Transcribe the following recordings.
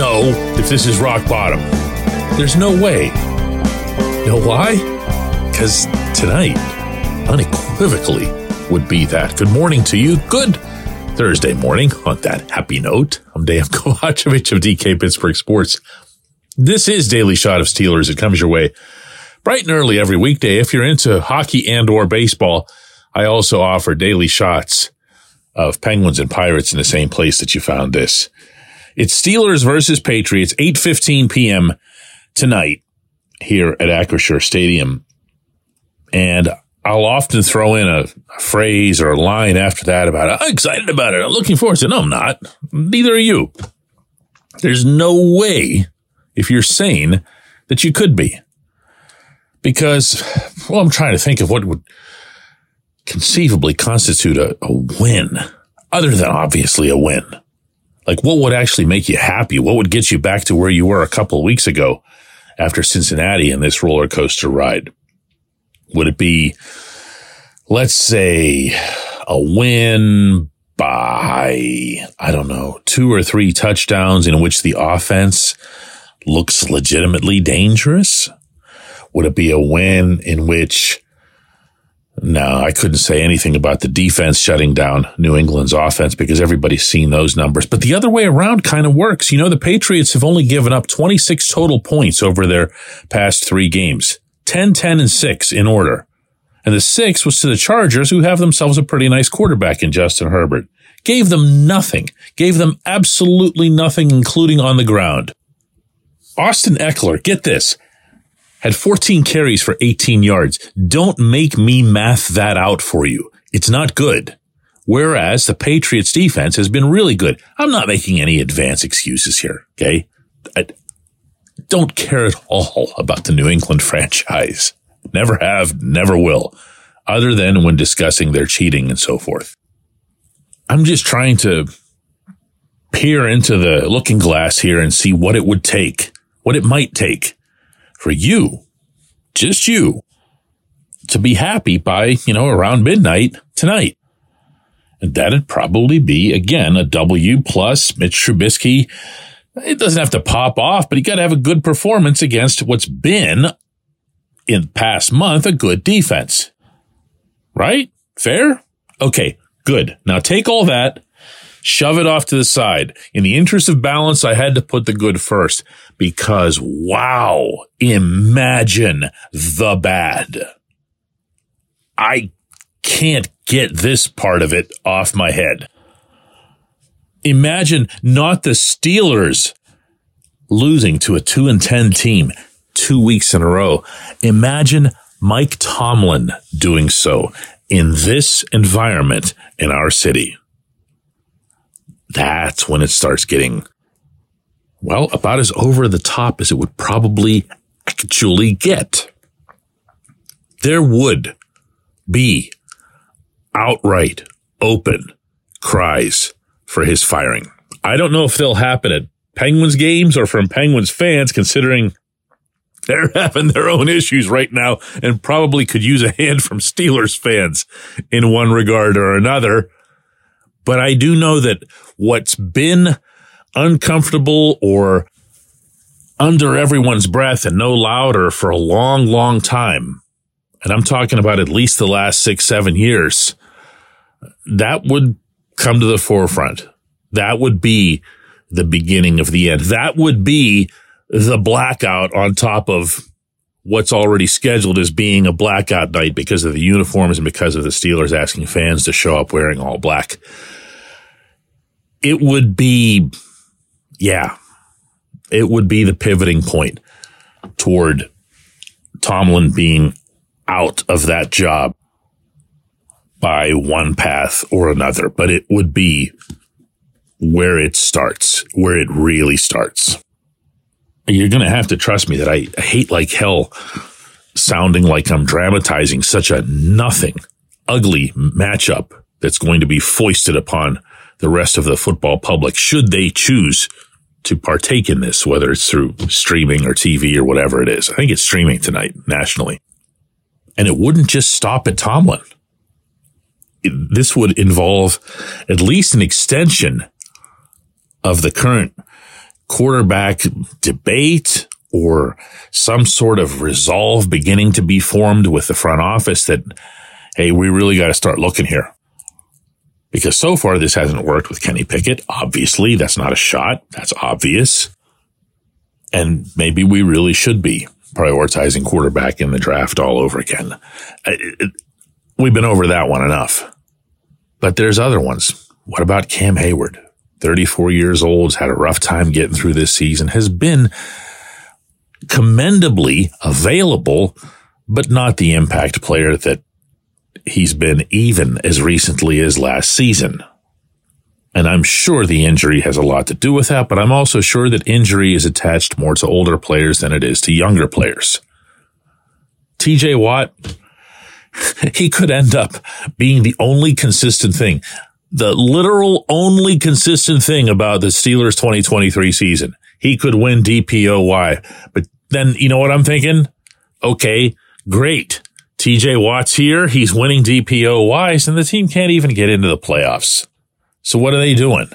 know if this is rock bottom. There's no way. You know why? Because tonight, unequivocally, would be that. Good morning to you. Good Thursday morning on that happy note. I'm Dejan Kovacevic of DK Pittsburgh Sports. This is Daily Shot of Steelers. It comes your way bright and early every weekday. If you're into hockey and or baseball, I also offer daily shots of Penguins and Pirates in the same place that you found this. It's Steelers versus Patriots, 8:15 p.m. tonight here at Acrisure Stadium. And I'll often throw in a, phrase or a line after that about I'm excited about it. I'm looking forward to it. No, I'm not. Neither are you. There's no way, if you're sane, that you could be. Because, well, I'm trying to think of what would conceivably constitute a, a win, other than obviously a win. Like what would actually make you happy? What would get you back to where you were a couple of weeks ago after Cincinnati and this roller coaster ride? Would it be, let's say, a win by, I don't know, two or three touchdowns in which the offense looks legitimately dangerous? Would it be a win in which no, I couldn't say anything about the defense shutting down New England's offense because everybody's seen those numbers. But the other way around kind of works. You know, the Patriots have only given up 26 total points over their past three games 10, 10, and 6 in order. And the six was to the Chargers, who have themselves a pretty nice quarterback in Justin Herbert. Gave them nothing, gave them absolutely nothing, including on the ground. Austin Ekeler, get this, had 14 carries for 18 yards. Don't make me math that out for you. It's not good. Whereas the Patriots defense has been really good. I'm not making any advance excuses here. Okay. I don't care at all about the New England franchise. Never have, never will, other than when discussing their cheating and so forth. I'm just trying to peer into the looking glass here and see what it would take, what it might take for you, just you, to be happy by, you know, around midnight tonight. And that'd probably be, again, a W plus Mitch Trubisky. It doesn't have to pop off, but you got to have a good performance against what's been in past month a good defense. Right? Fair? Okay, good. Now take all that shove it off to the side. In the interest of balance, I had to put the good first because wow, imagine the bad. I can't get this part of it off my head. Imagine not the Steelers losing to a 2 and 10 team two weeks in a row. Imagine Mike Tomlin doing so in this environment in our city that's when it starts getting, well, about as over the top as it would probably actually get. There would be outright open cries for his firing. I don't know if they'll happen at Penguins games or from Penguins fans, considering they're having their own issues right now and probably could use a hand from Steelers fans in one regard or another. But I do know that what's been uncomfortable or under everyone's breath and no louder for a long, long time, and I'm talking about at least the last six, seven years, that would come to the forefront. That would be the beginning of the end. That would be the blackout on top of what's already scheduled as being a blackout night because of the uniforms and because of the Steelers asking fans to show up wearing all black it would be, yeah, it would be the pivoting point toward Tomlin being out of that job by one path or another, but it would be where it starts, where it really starts. You're going to have to trust me that I hate like hell sounding like I'm dramatizing such a nothing, ugly matchup that's going to be foisted upon the rest of the football public should they choose to partake in this, whether it's through streaming or TV or whatever it is. I think it's streaming tonight nationally. And it wouldn't just stop at Tomlin. It, this would involve at least an extension of the current quarterback debate or some sort of resolve beginning to be formed with the front office that, hey, we really got to start looking here. Because so far this hasn't worked with Kenny Pickett. Obviously, that's not a shot. That's obvious. And maybe we really should be prioritizing quarterback in the draft all over again. It, it, we've been over that one enough. But there's other ones. What about Cam Heyward? 34 years old, had a rough time getting through this season, has been commendably available, but not the impact player that he's been even as recently as last season. And I'm sure the injury has a lot to do with that, but I'm also sure that injury is attached more to older players than it is to younger players. TJ Watt, he could end up being the only consistent thing, the literal only consistent thing about the Steelers 2023 season. He could win DPOY, but then you know what I'm thinking? Okay, great. TJ Watt's here. He's winning DPOYs and the team can't even get into the playoffs. So what are they doing?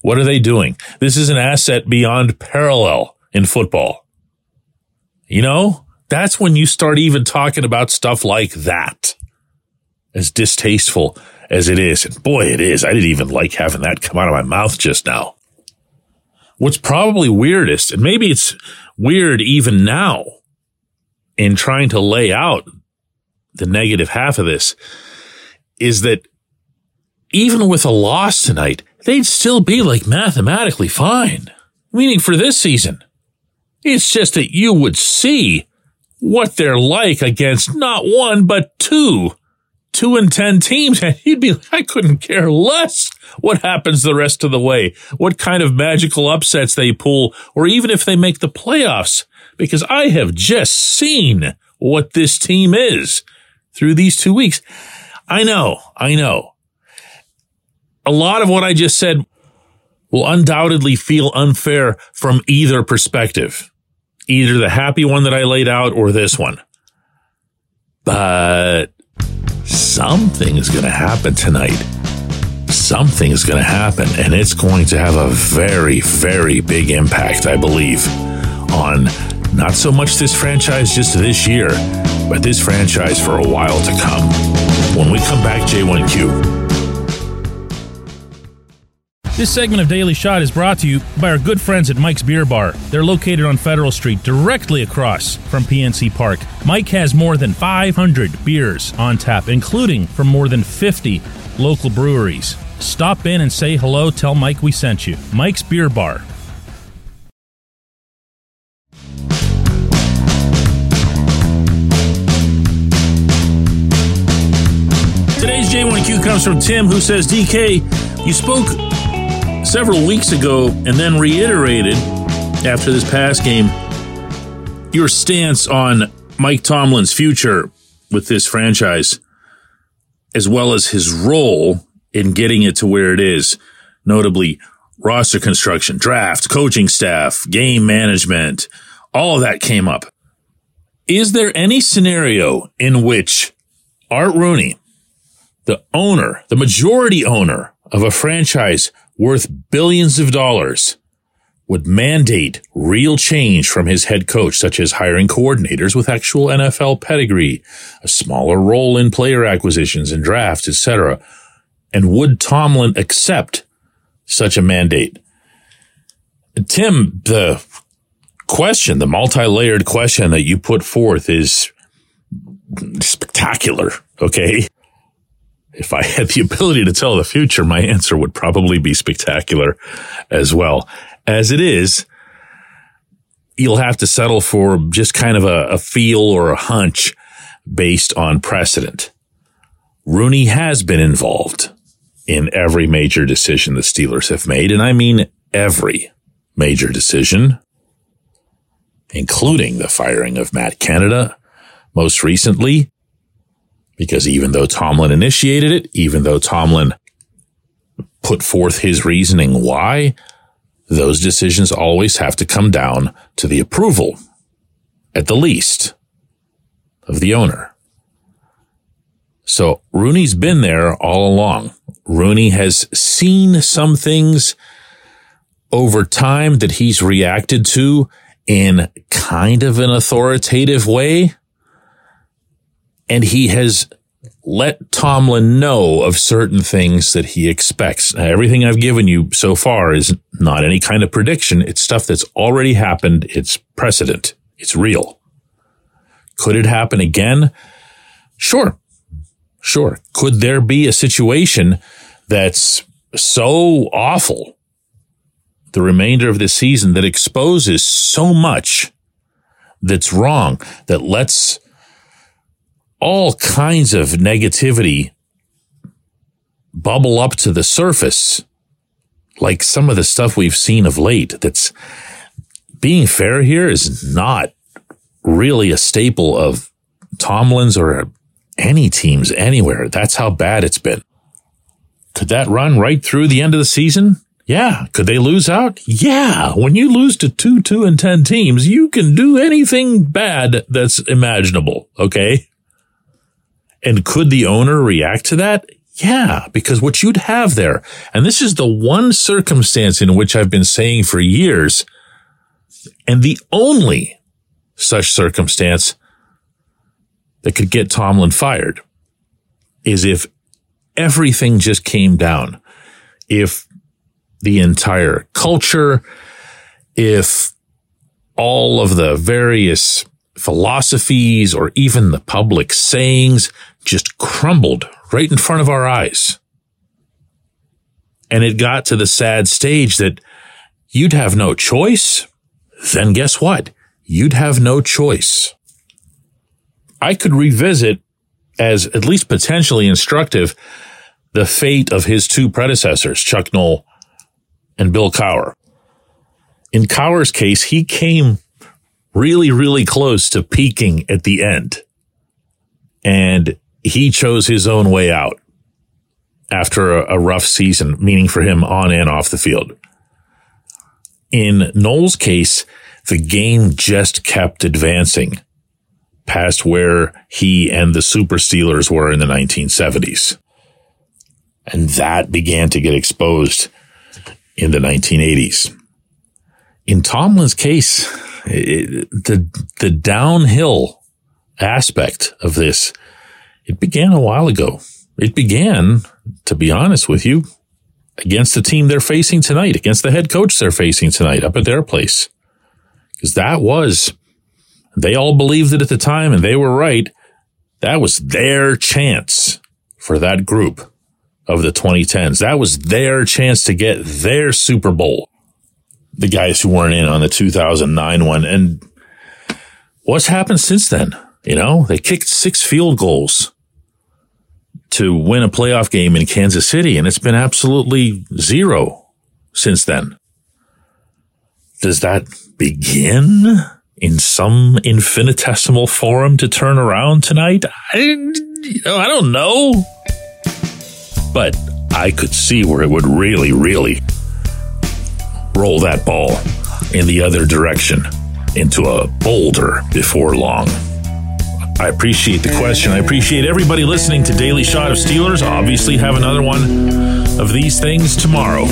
What are they doing? This is an asset beyond parallel in football. You know, that's when you start even talking about stuff like that. As distasteful as it is. And boy, it is. I didn't even like having that come out of my mouth just now. What's probably weirdest, and maybe it's weird even now in trying to lay out the negative half of this, is that even with a loss tonight, they'd still be like mathematically fine. Meaning for this season, it's just that you would see what they're like against not one, but two, two and 10 teams. And you'd be, like, I couldn't care less what happens the rest of the way, what kind of magical upsets they pull, or even if they make the playoffs, because I have just seen what this team is through these two weeks. I know, I know a lot of what I just said will undoubtedly feel unfair from either perspective, either the happy one that I laid out or this one. But something is going to happen tonight. Something is going to happen, and it's going to have a very, very big impact, I believe, on not so much this franchise just this year, but this franchise for a while to come. When we come back, J1Q. This segment of Daily Shot is brought to you by our good friends at Mike's Beer Bar. They're located on Federal Street, directly across from PNC Park. Mike has more than 500 beers on tap, including from more than 50 local breweries. Stop in and say hello. Tell Mike we sent you. Mike's Beer Bar. Today's J1Q comes from Tim, who says, DK, you spoke several weeks ago and then reiterated after this past game your stance on Mike Tomlin's future with this franchise, as well as his role in getting it to where it is, notably roster construction, draft, coaching staff, game management, all of that came up. Is there any scenario in which Art Rooney, the owner, the majority owner of a franchise worth billions of dollars would mandate real change from his head coach, such as hiring coordinators with actual NFL pedigree, a smaller role in player acquisitions and drafts, etc. And would Tomlin accept such a mandate? Tim, the question, the multi-layered question that you put forth is spectacular. Okay if I had the ability to tell the future, my answer would probably be spectacular as well. As it is, you'll have to settle for just kind of a, a feel or a hunch based on precedent. Rooney has been involved in every major decision the Steelers have made, and I mean every major decision, including the firing of Matt Canada most recently, because even though Tomlin initiated it, even though Tomlin put forth his reasoning why, those decisions always have to come down to the approval, at the least, of the owner. So Rooney's been there all along. Rooney has seen some things over time that he's reacted to in kind of an authoritative way. And he has let Tomlin know of certain things that he expects. Now, everything I've given you so far is not any kind of prediction. It's stuff that's already happened. It's precedent. It's real. Could it happen again? Sure. Sure. Could there be a situation that's so awful the remainder of the season that exposes so much that's wrong that lets all kinds of negativity bubble up to the surface, like some of the stuff we've seen of late. That's being fair here is not really a staple of Tomlin's or any teams anywhere. That's how bad it's been. Could that run right through the end of the season? Yeah. Could they lose out? Yeah. When you lose to two, two, and 10 teams, you can do anything bad that's imaginable. Okay. And could the owner react to that? Yeah, because what you'd have there, and this is the one circumstance in which I've been saying for years, and the only such circumstance that could get Tomlin fired is if everything just came down. If the entire culture, if all of the various philosophies or even the public sayings just crumbled right in front of our eyes. And it got to the sad stage that you'd have no choice. Then guess what? You'd have no choice. I could revisit as at least potentially instructive the fate of his two predecessors, Chuck Noll and Bill Cowher. In Cowher's case, he came really, really close to peaking at the end. And he chose his own way out after a, a, rough season, meaning for him on and off the field. In Noll's case, the game just kept advancing past where he and the Super Steelers were in the 1970s. And that began to get exposed in the 1980s. In Tomlin's case, it, the, the downhill aspect of this it began a while ago. It began, to be honest with you, against the team they're facing tonight, against the head coach they're facing tonight up at their place. Because that was, they all believed it at the time and they were right. That was their chance for that group of the 2010s. That was their chance to get their Super Bowl. The guys who weren't in on the 2009 one. And what's happened since then? You know, they kicked six field goals to win a playoff game in Kansas City, and it's been absolutely zero since then. Does that begin in some infinitesimal form to turn around tonight? I, you know, I don't know. But I could see where it would really, really roll that ball in the other direction into a boulder before long. I appreciate the question. I appreciate everybody listening to Daily Shot of Steelers. Obviously have another one of these things tomorrow.